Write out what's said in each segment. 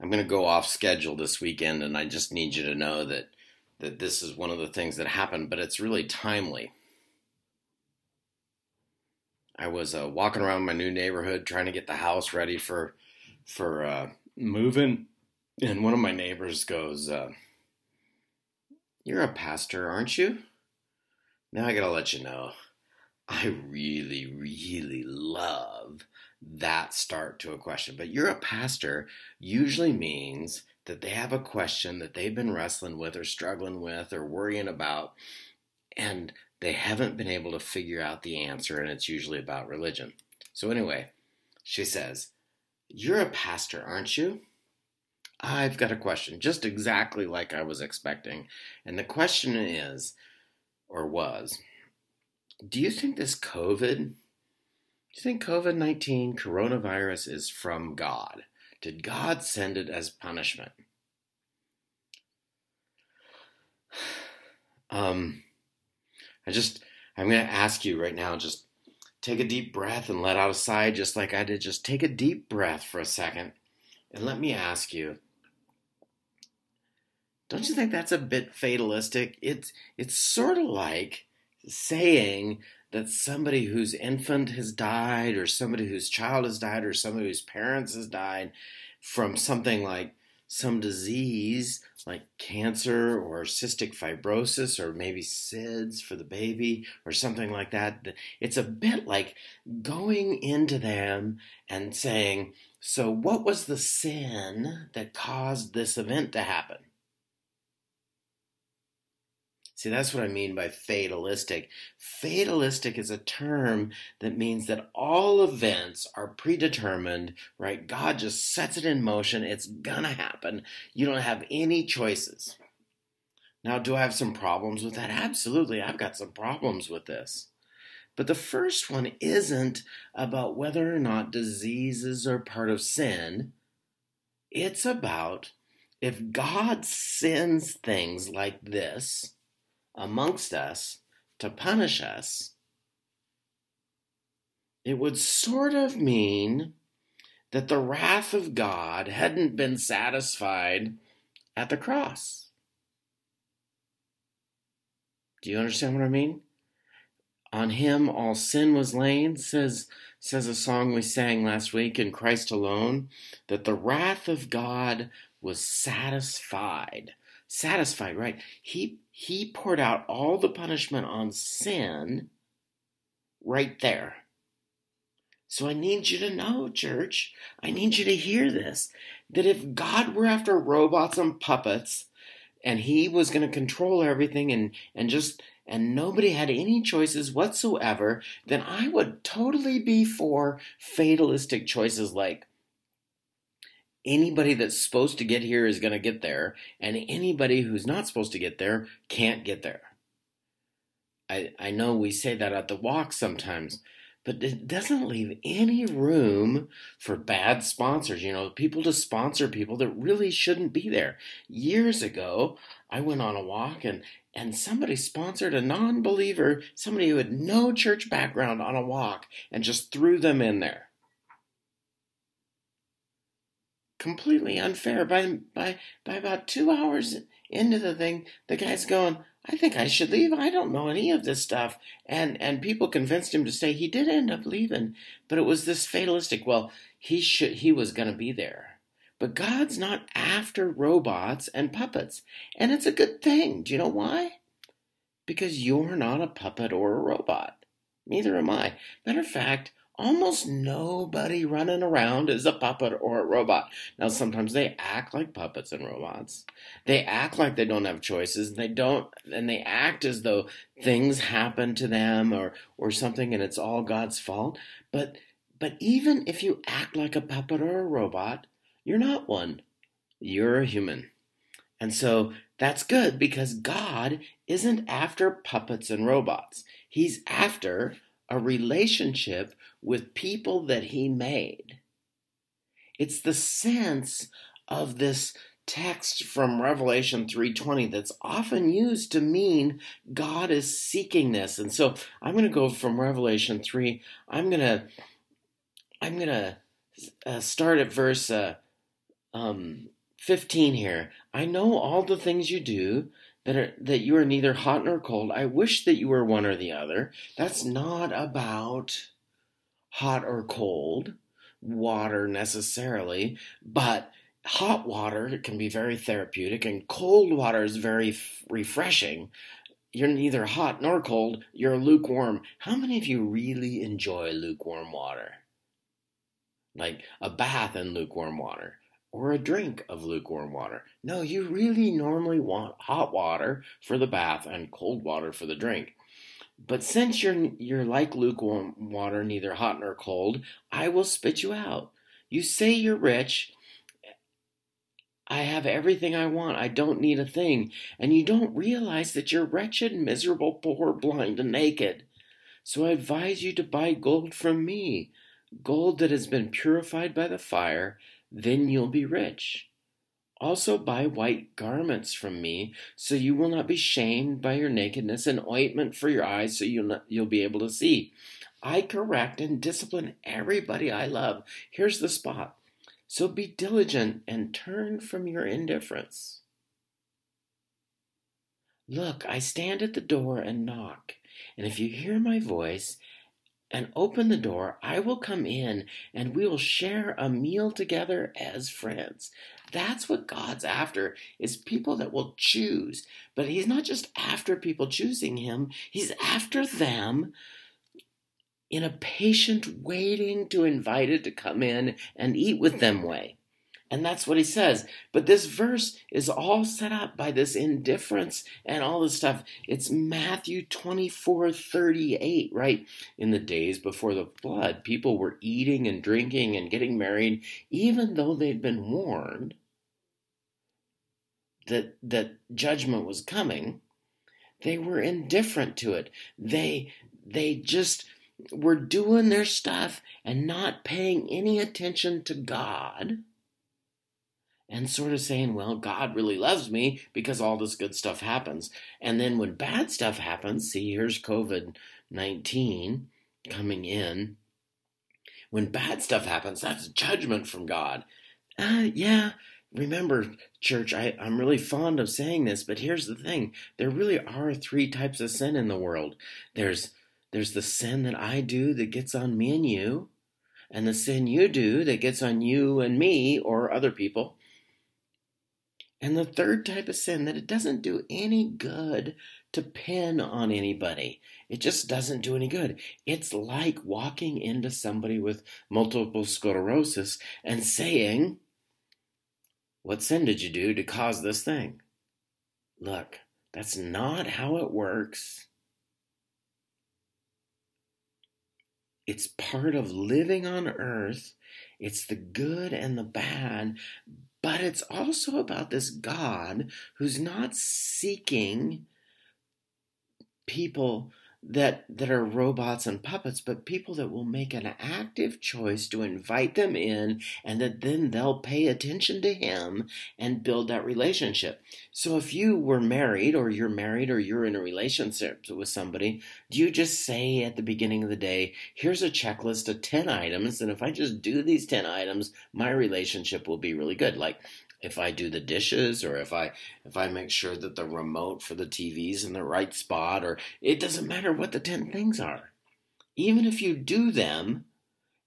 I'm going to go off schedule this weekend, and I just need you to know that that this is one of the things that happened, but it's really timely. I was uh, walking around my new neighborhood trying to get the house ready for for uh, moving, and one of my neighbors goes, uh, "You're a pastor, aren't you?" Now I gotta let you know, I really, really love that start to a question. But you're a pastor usually means that they have a question that they've been wrestling with or struggling with or worrying about, and they haven't been able to figure out the answer, and it's usually about religion. So, anyway, she says, You're a pastor, aren't you? I've got a question, just exactly like I was expecting. And the question is, or was, do you think this COVID, do you think COVID 19 coronavirus is from God? Did God send it as punishment? Um, I just, I'm going to ask you right now, just take a deep breath and let out a sigh, just like I did. Just take a deep breath for a second and let me ask you. Don't you think that's a bit fatalistic? It's it's sort of like saying that somebody whose infant has died, or somebody whose child has died, or somebody whose parents has died from something like some disease like cancer or cystic fibrosis or maybe SIDS for the baby or something like that. It's a bit like going into them and saying, So, what was the sin that caused this event to happen? See, that's what I mean by fatalistic. Fatalistic is a term that means that all events are predetermined, right? God just sets it in motion. It's going to happen. You don't have any choices. Now, do I have some problems with that? Absolutely. I've got some problems with this. But the first one isn't about whether or not diseases are part of sin. It's about if God sends things like this, amongst us to punish us, it would sort of mean that the wrath of God hadn't been satisfied at the cross. Do you understand what I mean? On him all sin was laid, says says a song we sang last week in Christ alone, that the wrath of God was satisfied. Satisfied, right? He he poured out all the punishment on sin right there. So I need you to know, church, I need you to hear this that if God were after robots and puppets and he was going to control everything and, and just and nobody had any choices whatsoever, then I would totally be for fatalistic choices like anybody that's supposed to get here is going to get there, and anybody who's not supposed to get there can't get there. I, I know we say that at the walk sometimes, but it doesn't leave any room for bad sponsors. You know, people to sponsor people that really shouldn't be there. Years ago, I went on a walk and and somebody sponsored a non-believer, somebody who had no church background on a walk and just threw them in there completely unfair. By by by about two hours into the thing, the guy's going, I think I should leave. I don't know any of this stuff. And and people convinced him to stay. He did end up leaving, but it was this fatalistic, well, he should he was gonna be there. But God's not after robots and puppets. And it's a good thing. Do you know why? Because you're not a puppet or a robot. Neither am I. Matter of fact, almost nobody running around is a puppet or a robot. Now, sometimes they act like puppets and robots. They act like they don't have choices. They don't, and they act as though things happen to them or or something, and it's all God's fault. But but even if you act like a puppet or a robot, you're not one. You're a human. And so that's good because God isn't after puppets and robots. He's after a relationship with people that he made. It's the sense of this text from Revelation 3:20 that's often used to mean God is seeking this. And so I'm going to go from Revelation 3. I'm going to I'm going to uh, start at verse uh, um, 15 here. I know all the things you do that are that you are neither hot nor cold. I wish that you were one or the other. That's not about hot or cold water necessarily, but hot water can be very therapeutic and cold water is very f- refreshing. You're neither hot nor cold, you're lukewarm. How many of you really enjoy lukewarm water? Like a bath in lukewarm water or a drink of lukewarm water. No, you really normally want hot water for the bath and cold water for the drink. But since you're you're like lukewarm water, neither hot nor cold, I will spit you out. You say you're rich. I have everything I want. I don't need a thing. And you don't realize that you're wretched, miserable, poor, blind, and naked. So I advise you to buy gold from me, gold that has been purified by the fire, then you'll be rich. Also buy white garments from me, so you will not be shamed by your nakedness, and ointment for your eyes, so you'll, not, you'll be able to see. I correct and discipline everybody I love. Here's the spot. So be diligent and turn from your indifference. Look, I stand at the door and knock, and if you hear my voice and open the door, I will come in and we will share a meal together as friends. That's what God's after is people that will choose. But he's not just after people choosing him, he's after them in a patient waiting to invite it to come in and eat with them way. And that's what he says. But this verse is all set up by this indifference and all this stuff. It's Matthew 24 38, right? In the days before the flood, people were eating and drinking and getting married, even though they'd been warned that, that judgment was coming. They were indifferent to it. They, they just were doing their stuff and not paying any attention to God and sort of saying, well, God really loves me because all this good stuff happens. And then when bad stuff happens, see, here's COVID 19 coming in. When bad stuff happens, that's judgment from God. Uh, yeah, remember, church, I, I'm really fond of saying this, but here's the thing there really are three types of sin in the world. There's there's the sin that I do that gets on me and you, and the sin you do that gets on you and me or other people. And the third type of sin that it doesn't do any good to pin on anybody. It just doesn't do any good. It's like walking into somebody with multiple sclerosis and saying, What sin did you do to cause this thing? Look, that's not how it works. It's part of living on earth. It's the good and the bad, but it's also about this God who's not seeking people that that are robots and puppets, but people that will make an active choice to invite them in and that then they'll pay attention to him and build that relationship. So if you were married or you're married or you're in a relationship with somebody, do you just say at the beginning of the day, here's a checklist of 10 items and if I just do these 10 items, my relationship will be really good. Like if I do the dishes or if I if I make sure that the remote for the TV's in the right spot or it doesn't matter what the 10 things are. Even if you do them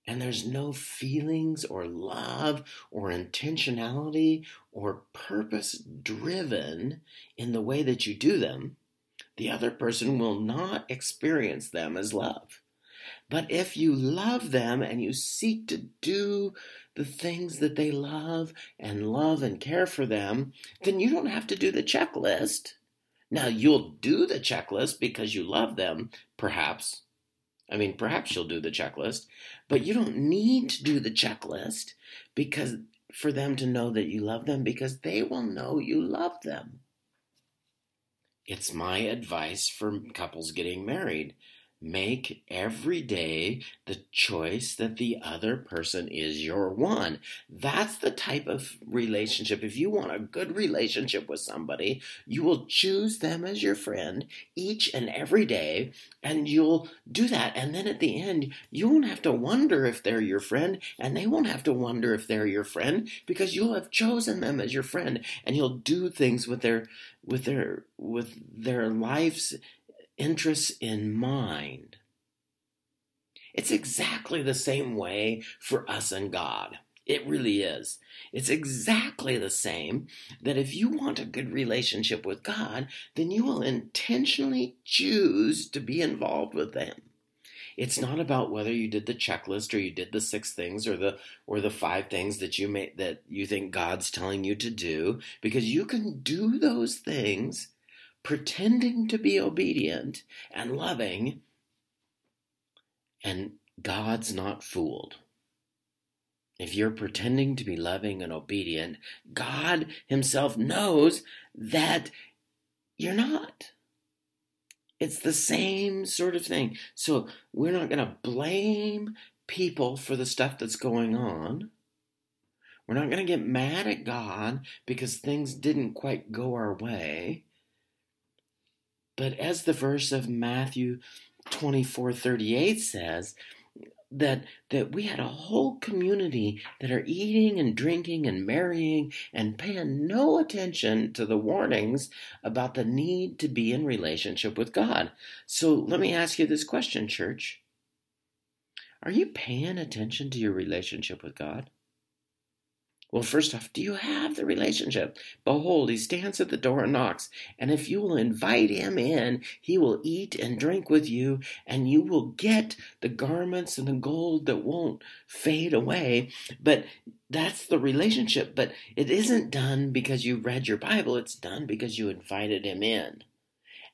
and there's no feelings or love or intentionality or purpose driven in the way that you do them, the other person will not experience them as love. But if you love them and you seek to do the things that they love and love and care for them, then you don't have to do the checklist. Now, you'll do the checklist because you love them, perhaps. I mean, perhaps you'll do the checklist, but you don't need to do the checklist because for them to know that you love them because they will know you love them. It's my advice for couples getting married. Make every day the choice that the other person is your one. That's the type of relationship. If you want a good relationship with somebody, you will choose them as your friend each and every day, and you'll do that. And then at the end, you won't have to wonder if they're your friend, and they won't have to wonder if they're your friend because you'll have chosen them as your friend, and you'll do things with their with their with their lives interests in mind. It's exactly the same way for us and God. It really is. It's exactly the same that if you want a good relationship with God, then you will intentionally choose to be involved with Him. It's not about whether you did the checklist or you did the six things or the or the five things that you may that you think God's telling you to do because you can do those things pretending to be obedient and loving, and God's not fooled. If you're pretending to be loving and obedient, God Himself knows that you're not. It's the same sort of thing. So we're not going to blame people for the stuff that's going on. We're not going to get mad at God because things didn't quite go our way. But as the verse of Matthew 24:38 says, that that we had a whole community that are eating and drinking and marrying and paying no attention to the warnings about the need to be in relationship with God. So let me ask you this question, church. Are you paying attention to your relationship with God? Well, first off, do you have the relationship? Behold, he stands at the door and knocks, and if you will invite him in, he will eat and drink with you, and you will get the garments and the gold that won't fade away. But that's the relationship. But it isn't done because you read your Bible, it's done because you invited him in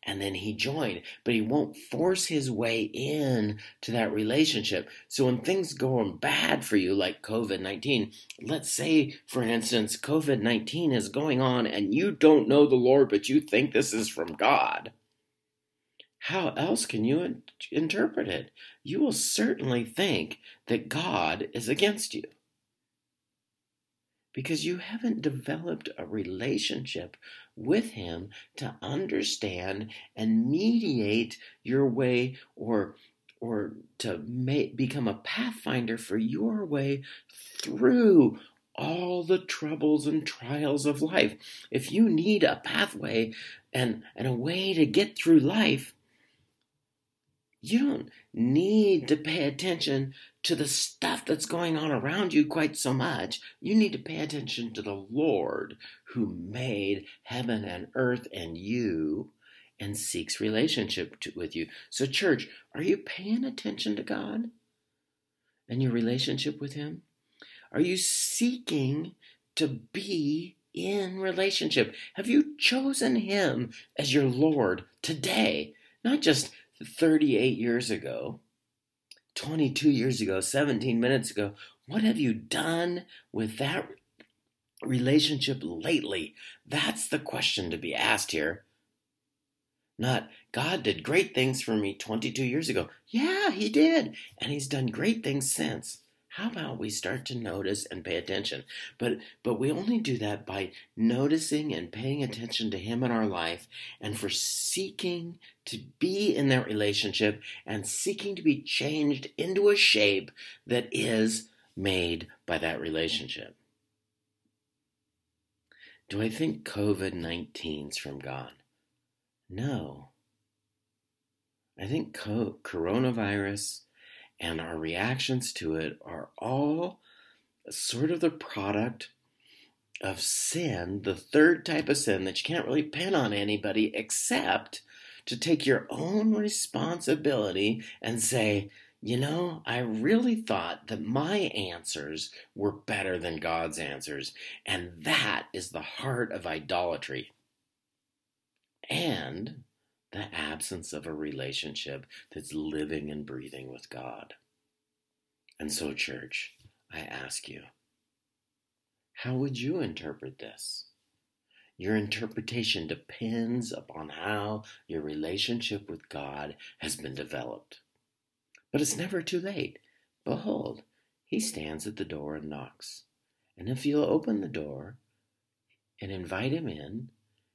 and then he joined, but he won't force his way in to that relationship. So when things go bad for you, like COVID 19, let's say, for instance, COVID 19 is going on and you don't know the Lord, but you think this is from God. How else can you in- interpret it? You will certainly think that God is against you because you haven't developed a relationship with Him to understand and mediate your way or or to make, become a pathfinder for your way through all the troubles and trials of life. If you need a pathway and, and a way to get through life, you don't need to pay attention to the stuff that's going on around you quite so much. You need to pay attention to the Lord who made heaven and earth and you and seeks relationship to, with you. So, church, are you paying attention to God and your relationship with Him? Are you seeking to be in relationship? Have you chosen Him as your Lord today? Not just 38 years ago, 22 years ago, 17 minutes ago. What have you done with that relationship lately? That's the question to be asked here. Not, God did great things for me 22 years ago. Yeah, He did. And He's done great things since. How about we start to notice and pay attention? But but we only do that by noticing and paying attention to him in our life and for seeking to be in that relationship and seeking to be changed into a shape that is made by that relationship. Do I think COVID 19's from God? No. I think co- coronavirus and our reactions to it are all sort of the product of sin, the third type of sin that you can't really pin on anybody except to take your own responsibility and say, you know, I really thought that my answers were better than God's answers, and that is the heart of idolatry. And the absence of a relationship that's living and breathing with God. And so, church, I ask you, how would you interpret this? Your interpretation depends upon how your relationship with God has been developed. But it's never too late. Behold, he stands at the door and knocks. And if you'll open the door and invite him in,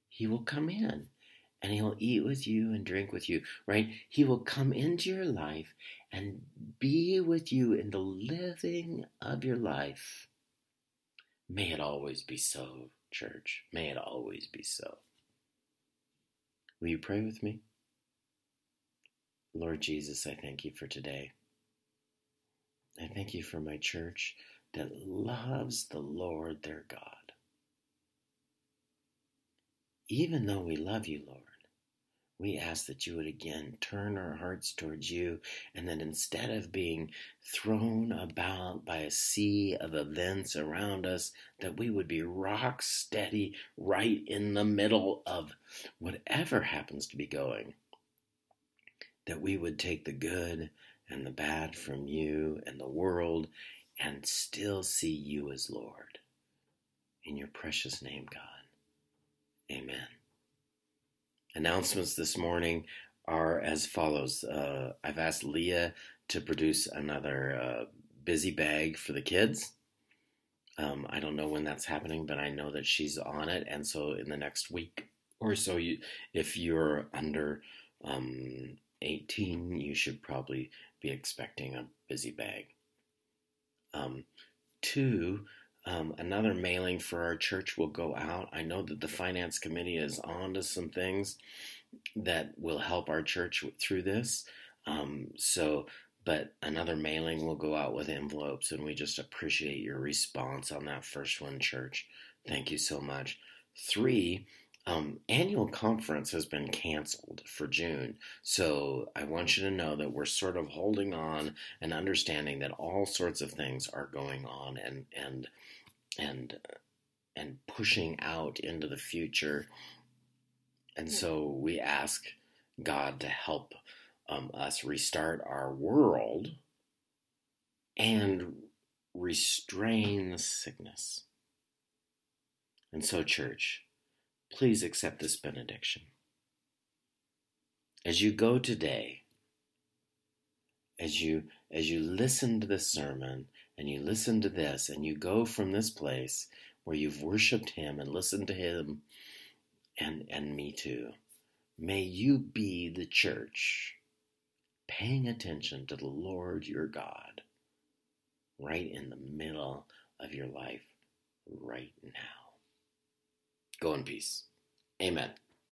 he will come in and he'll eat with you and drink with you, right? He will come into your life and be with you in the living of your life. May it always be so church. May it always be so. Will you pray with me? Lord Jesus, I thank you for today. I thank you for my church that loves the Lord their God. Even though we love you, Lord, we ask that you would again turn our hearts towards you and that instead of being thrown about by a sea of events around us, that we would be rock steady right in the middle of whatever happens to be going. That we would take the good and the bad from you and the world and still see you as Lord. In your precious name, God. Amen announcements this morning are as follows. Uh, I've asked Leah to produce another uh, busy bag for the kids. Um, I don't know when that's happening, but I know that she's on it, and so in the next week or so, you, if you're under um, 18, you should probably be expecting a busy bag. Um, two, um, another mailing for our church will go out. I know that the finance committee is on to some things that will help our church through this. Um, so, but another mailing will go out with envelopes, and we just appreciate your response on that first one, church. Thank you so much. Three, um, annual conference has been canceled for June. So I want you to know that we're sort of holding on and understanding that all sorts of things are going on and and and and pushing out into the future. And so we ask God to help um, us restart our world and restrain the sickness. And so, church, please accept this benediction. As you go today, as you as you listen to this sermon and you listen to this and you go from this place where you've worshiped him and listened to him and and me too may you be the church paying attention to the Lord your God right in the middle of your life right now go in peace. Amen